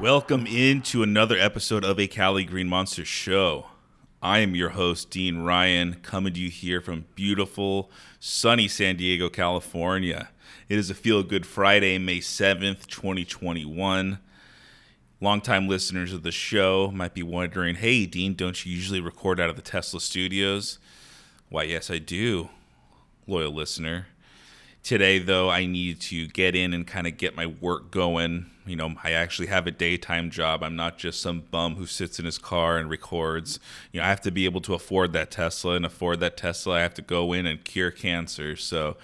Welcome into another episode of a Cali Green Monster show. I am your host, Dean Ryan, coming to you here from beautiful, sunny San Diego, California. It is a Feel Good Friday, May 7th, 2021. Longtime listeners of the show might be wondering hey, Dean, don't you usually record out of the Tesla studios? Why, yes, I do, loyal listener. Today, though, I need to get in and kind of get my work going. You know, I actually have a daytime job. I'm not just some bum who sits in his car and records. You know, I have to be able to afford that Tesla, and afford that Tesla, I have to go in and cure cancer. So,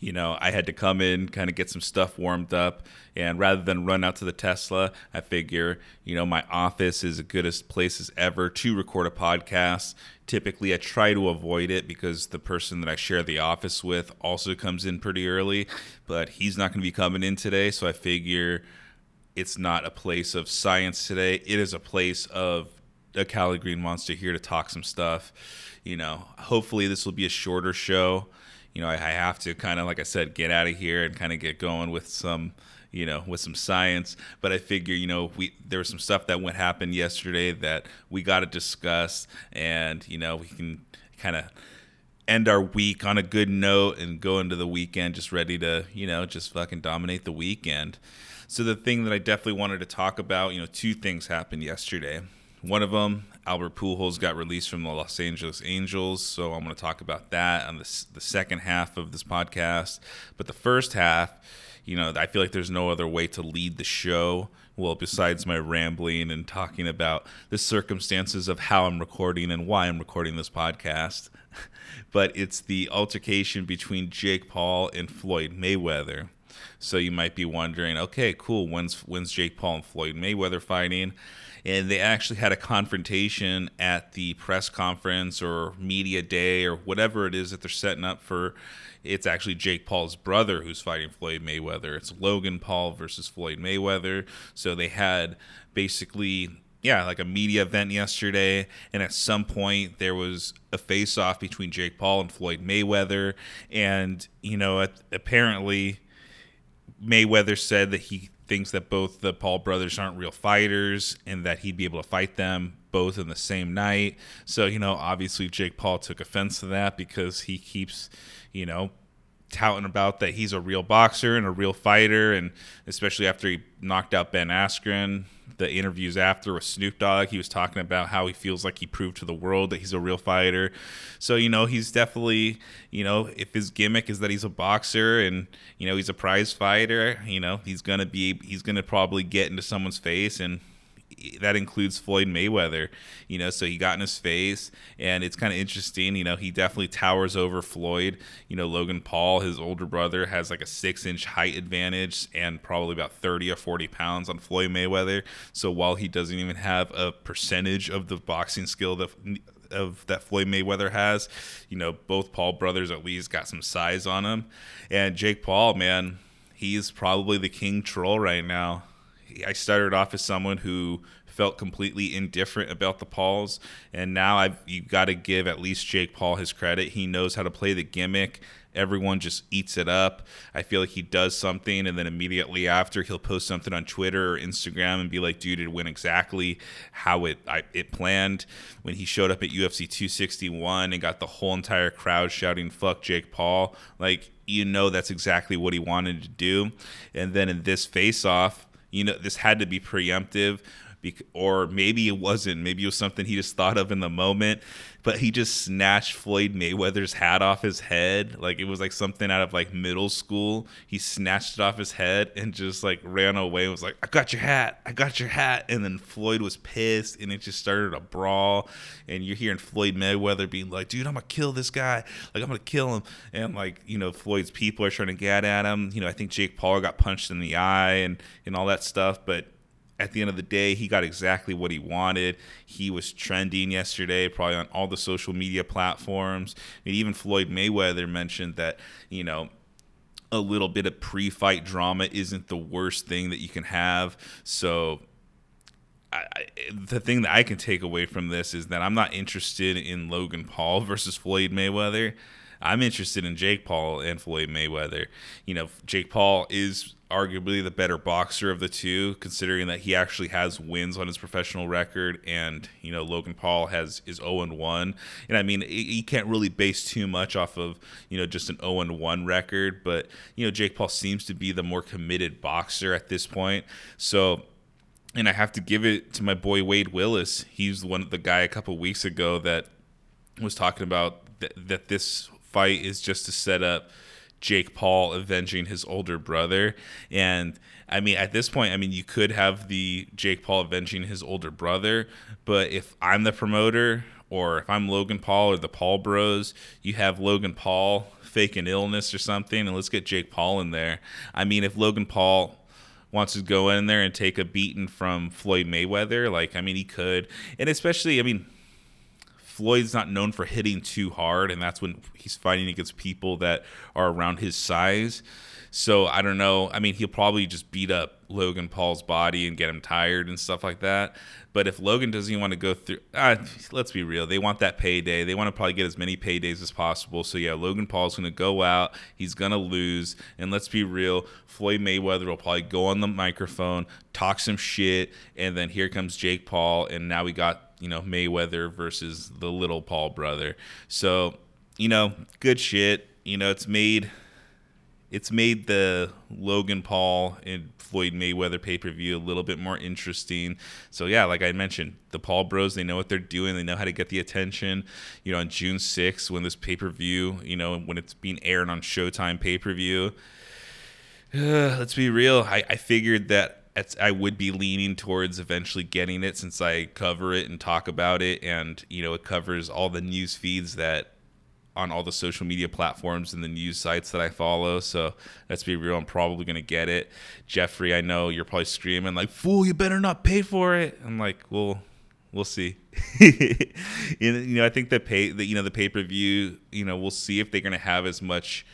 you know, I had to come in, kind of get some stuff warmed up. And rather than run out to the Tesla, I figure, you know, my office is as good as place as ever to record a podcast. Typically, I try to avoid it because the person that I share the office with also comes in pretty early, but he's not going to be coming in today. So I figure it's not a place of science today. It is a place of a Cali Green Monster here to talk some stuff. You know, hopefully this will be a shorter show. You know, I, I have to kind of, like I said, get out of here and kind of get going with some you know, with some science. But I figure, you know, we there was some stuff that went happen yesterday that we got to discuss, and you know, we can kind of end our week on a good note and go into the weekend just ready to, you know, just fucking dominate the weekend. So the thing that I definitely wanted to talk about, you know, two things happened yesterday. One of them, Albert Pujols got released from the Los Angeles Angels, so I'm going to talk about that on the, the second half of this podcast. But the first half you know, I feel like there's no other way to lead the show. Well, besides my rambling and talking about the circumstances of how I'm recording and why I'm recording this podcast, but it's the altercation between Jake Paul and Floyd Mayweather. So you might be wondering, okay, cool. When's when's Jake Paul and Floyd Mayweather fighting? And they actually had a confrontation at the press conference or media day or whatever it is that they're setting up for it's actually Jake Paul's brother who's fighting Floyd Mayweather. It's Logan Paul versus Floyd Mayweather. So they had basically yeah, like a media event yesterday, and at some point there was a face off between Jake Paul and Floyd Mayweather, and you know, apparently Mayweather said that he thinks that both the Paul brothers aren't real fighters and that he'd be able to fight them both in the same night. So, you know, obviously Jake Paul took offense to that because he keeps you know, touting about that he's a real boxer and a real fighter, and especially after he knocked out Ben Askren. The interviews after with Snoop Dogg, he was talking about how he feels like he proved to the world that he's a real fighter. So, you know, he's definitely, you know, if his gimmick is that he's a boxer and, you know, he's a prize fighter, you know, he's going to be, he's going to probably get into someone's face and that includes Floyd Mayweather, you know, so he got in his face and it's kind of interesting, you know, he definitely towers over Floyd. You know, Logan Paul, his older brother, has like a six inch height advantage and probably about 30 or 40 pounds on Floyd Mayweather. So while he doesn't even have a percentage of the boxing skill that of that Floyd Mayweather has. You know, both Paul brothers at least got some size on him. And Jake Paul, man, he's probably the king troll right now. I started off as someone who felt completely indifferent about the Pauls, and now I've you've got to give at least Jake Paul his credit. He knows how to play the gimmick. Everyone just eats it up. I feel like he does something, and then immediately after, he'll post something on Twitter or Instagram and be like, "Dude, it went exactly how it I, it planned." When he showed up at UFC 261 and got the whole entire crowd shouting "Fuck Jake Paul," like you know that's exactly what he wanted to do. And then in this face-off you know, this had to be preemptive, or maybe it wasn't. Maybe it was something he just thought of in the moment. But he just snatched Floyd Mayweather's hat off his head, like it was like something out of like middle school. He snatched it off his head and just like ran away. and was like, "I got your hat! I got your hat!" And then Floyd was pissed, and it just started a brawl. And you're hearing Floyd Mayweather being like, "Dude, I'm gonna kill this guy! Like I'm gonna kill him!" And like you know, Floyd's people are trying to get at him. You know, I think Jake Paul got punched in the eye and and all that stuff, but at the end of the day, he got exactly what he wanted. He was trending yesterday, probably on all the social media platforms. And even Floyd Mayweather mentioned that, you know, a little bit of pre fight drama isn't the worst thing that you can have. So, I, the thing that I can take away from this is that I'm not interested in Logan Paul versus Floyd Mayweather. I'm interested in Jake Paul and Floyd Mayweather. You know, Jake Paul is arguably the better boxer of the two, considering that he actually has wins on his professional record, and you know Logan Paul has is zero and one. And I mean, he can't really base too much off of you know just an zero and one record, but you know Jake Paul seems to be the more committed boxer at this point. So and I have to give it to my boy Wade Willis. He's one of the guy a couple weeks ago that was talking about th- that this fight is just to set up Jake Paul avenging his older brother. And I mean, at this point, I mean, you could have the Jake Paul avenging his older brother, but if I'm the promoter or if I'm Logan Paul or the Paul Bros, you have Logan Paul fake an illness or something, and let's get Jake Paul in there. I mean, if Logan Paul wants to go in there and take a beating from Floyd Mayweather, like I mean he could, and especially I mean Floyd's not known for hitting too hard, and that's when he's fighting against people that are around his size. So I don't know. I mean, he'll probably just beat up Logan Paul's body and get him tired and stuff like that. But if Logan doesn't even want to go through, uh, let's be real. They want that payday. They want to probably get as many paydays as possible. So yeah, Logan Paul's going to go out. He's going to lose. And let's be real. Floyd Mayweather will probably go on the microphone, talk some shit, and then here comes Jake Paul, and now we got you know Mayweather versus the little Paul brother. So you know, good shit. You know, it's made it's made the Logan Paul and Floyd Mayweather pay per view a little bit more interesting. So yeah, like I mentioned, the Paul Bros they know what they're doing. They know how to get the attention. You know, on June 6th when this pay per view, you know, when it's being aired on Showtime pay per view. Uh, let's be real. I, I figured that I would be leaning towards eventually getting it since I cover it and talk about it, and you know it covers all the news feeds that on all the social media platforms and the news sites that I follow. So let's be real, I'm probably gonna get it. Jeffrey, I know you're probably screaming like, "Fool, you better not pay for it." I'm like, well, we'll see. you know, I think the pay, the, you know, the pay per view, you know, we'll see if they're gonna have as much,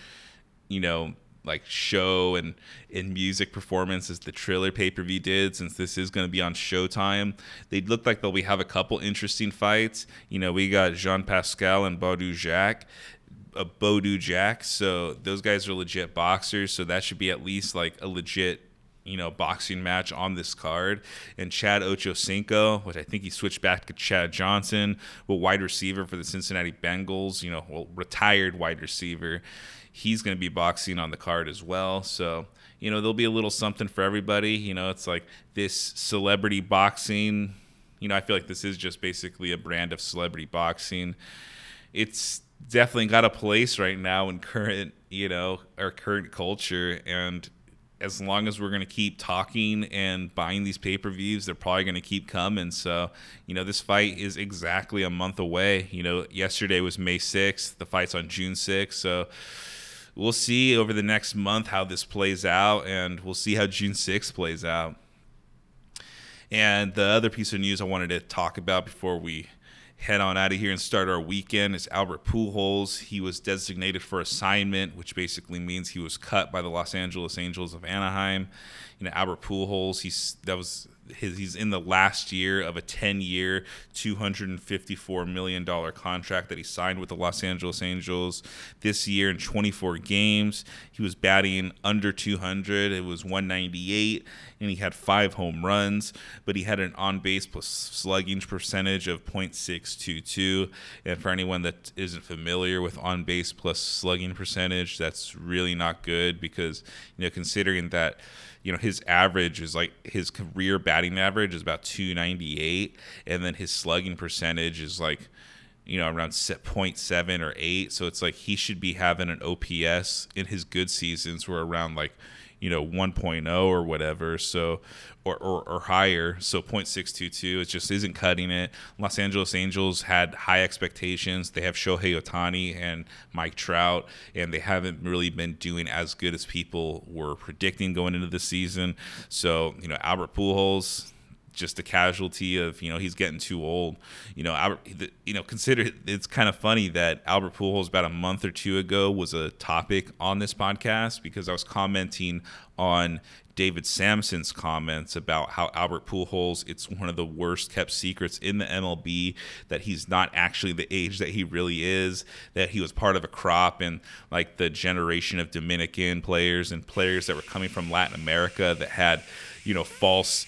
you know, like show and in music performance as the Triller pay per view did, since this is going to be on Showtime. They look like they'll we have a couple interesting fights. You know, we got Jean Pascal and Badou Jack. A uh, Badou Jack, so those guys are legit boxers, so that should be at least like a legit you know, boxing match on this card. And Chad Ochocinco, which I think he switched back to Chad Johnson, well, wide receiver for the Cincinnati Bengals, you know, well, retired wide receiver he's going to be boxing on the card as well. So, you know, there'll be a little something for everybody. You know, it's like this celebrity boxing. You know, I feel like this is just basically a brand of celebrity boxing. It's definitely got a place right now in current, you know, our current culture. And as long as we're going to keep talking and buying these pay per views, they're probably going to keep coming. So, you know, this fight is exactly a month away. You know, yesterday was May 6th, the fight's on June 6th. So, we'll see over the next month how this plays out, and we'll see how June 6th plays out. And the other piece of news I wanted to talk about before we head on out of here and start our weekend is Albert Pujols. He was designated for assignment, which basically means he was cut by the Los Angeles Angels of Anaheim. You know, Albert Pujols, he's that was his, he's in the last year of a 10-year, 254 million dollar contract that he signed with the Los Angeles Angels. This year in 24 games, he was batting under 200. It was 198, and he had five home runs, but he had an on-base plus slugging percentage of .622. And for anyone that isn't familiar with on-base plus slugging percentage, that's really not good because you know considering that you know his average is like his career batting average is about 298 and then his slugging percentage is like you know around 0.7 or 8 so it's like he should be having an ops in his good seasons where around like you know 1.0 or whatever so or, or, or higher. So 0.622 it just isn't cutting it. Los angeles angels had high expectations. They have shohei ohtani and mike trout and they haven't really been doing as good as people were predicting going into the season. So you know albert pujols just a casualty of you know he's getting too old. You know, Albert. You know, consider it's kind of funny that Albert Pujols about a month or two ago was a topic on this podcast because I was commenting on David Samson's comments about how Albert Pujols it's one of the worst kept secrets in the MLB that he's not actually the age that he really is that he was part of a crop and like the generation of Dominican players and players that were coming from Latin America that had you know false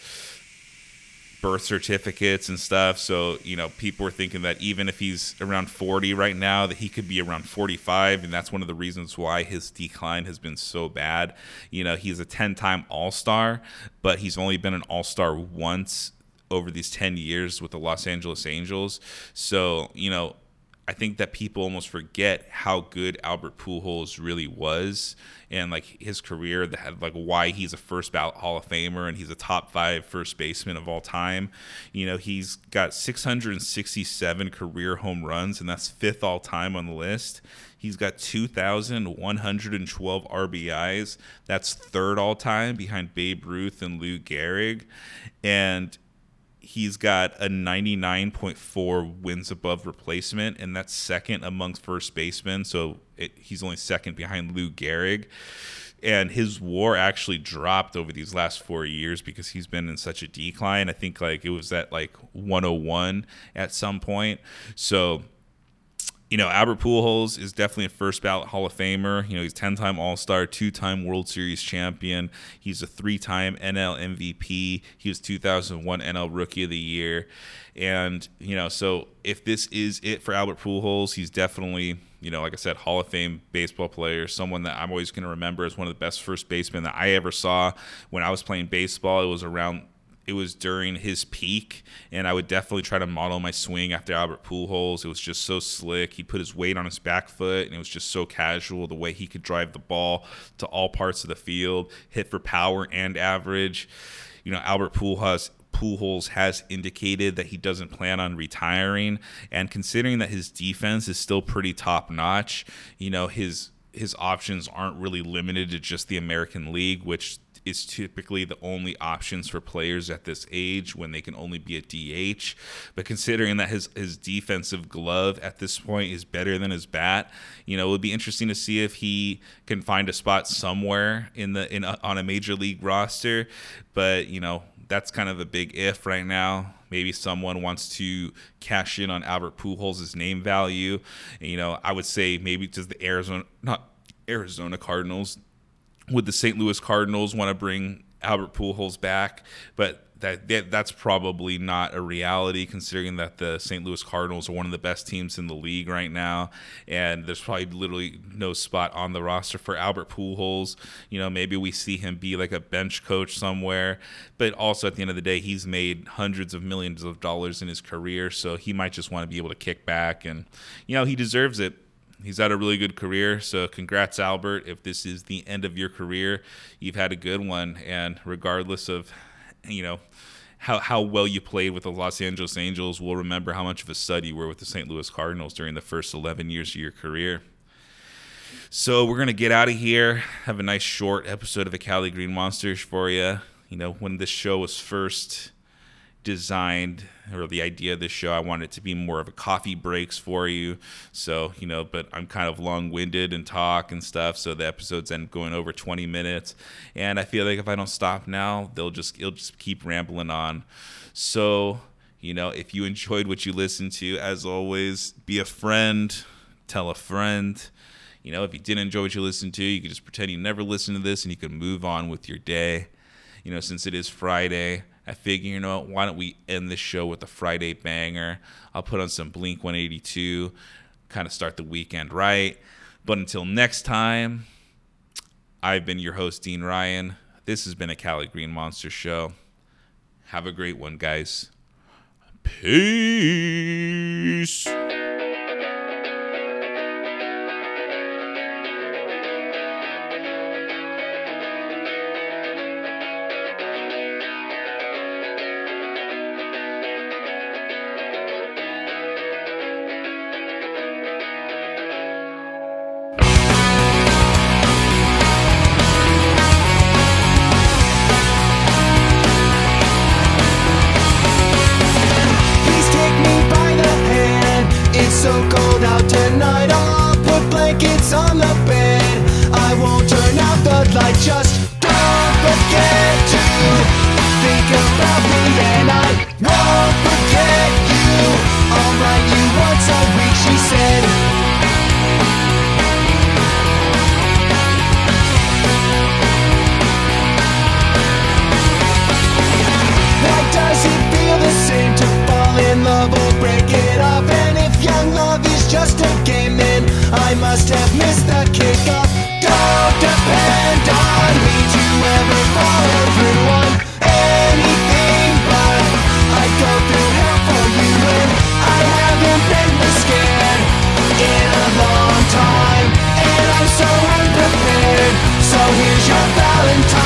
birth certificates and stuff. So, you know, people were thinking that even if he's around 40 right now, that he could be around 45. And that's one of the reasons why his decline has been so bad. You know, he's a 10 time All Star, but he's only been an All Star once over these 10 years with the Los Angeles Angels. So, you know, I think that people almost forget how good Albert Pujols really was and like his career that like why he's a first ballot Hall of Famer and he's a top five first baseman of all time. You know, he's got 667 career home runs and that's fifth all time on the list. He's got 2,112 RBIs. That's third all time behind Babe Ruth and Lou Gehrig. And he's got a 99.4 wins above replacement, and that's second amongst first basemen. So it, he's only second behind Lou Gehrig. And his war actually dropped over these last four years because he's been in such a decline. I think like it was at like 101 at some point. So you know, Albert Pujols is definitely a first ballot Hall of Famer. You know, he's 10 time All Star, two time World Series champion. He's a three time NL MVP. He was 2001 NL Rookie of the Year. And, you know, so if this is it for Albert Pujols, he's definitely, you know, like I said, Hall of Fame baseball player, someone that I'm always going to remember as one of the best first basemen that I ever saw when I was playing baseball. It was around it was during his peak, and I would definitely try to model my swing after Albert Pujols. It was just so slick. He put his weight on his back foot, and it was just so casual the way he could drive the ball to all parts of the field, hit for power and average. You know, Albert Pujols Pujols has indicated that he doesn't plan on retiring, and considering that his defense is still pretty top notch, you know his his options aren't really limited to just the American League, which is typically the only options for players at this age when they can only be a DH. But considering that his his defensive glove at this point is better than his bat, you know, it would be interesting to see if he can find a spot somewhere in the in a, on a major league roster. But you know, that's kind of a big if right now. Maybe someone wants to cash in on Albert Pujols' name value. And, you know, I would say maybe just the Arizona, not Arizona Cardinals would the St. Louis Cardinals want to bring Albert Pujols back? But that, that, that's probably not a reality considering that the St. Louis Cardinals are one of the best teams in the league right now and there's probably literally no spot on the roster for Albert Pujols. You know, maybe we see him be like a bench coach somewhere, but also at the end of the day he's made hundreds of millions of dollars in his career, so he might just want to be able to kick back and you know, he deserves it he's had a really good career. So congrats, Albert. If this is the end of your career, you've had a good one. And regardless of, you know, how, how well you played with the Los Angeles Angels, we'll remember how much of a stud you were with the St. Louis Cardinals during the first 11 years of your career. So we're gonna get out of here. Have a nice short episode of the Cali Green Monsters for you. You know, when this show was first designed or the idea of this show i wanted it to be more of a coffee breaks for you. So you know but i'm kind of long-winded and talk and stuff so the episodes end going over 20 minutes. And i feel like if i don't stop now they'll just it'll just keep rambling on. So you know if you enjoyed what you listened to as always be a friend tell a friend. You know if you didn't enjoy what you listened to you could just pretend you never listened to this and you can move on with your day. You know since it is friday I figure, you know, why don't we end this show with a Friday banger? I'll put on some Blink 182, kind of start the weekend right. But until next time, I've been your host, Dean Ryan. This has been a Cali Green Monster show. Have a great one, guys. Peace. time.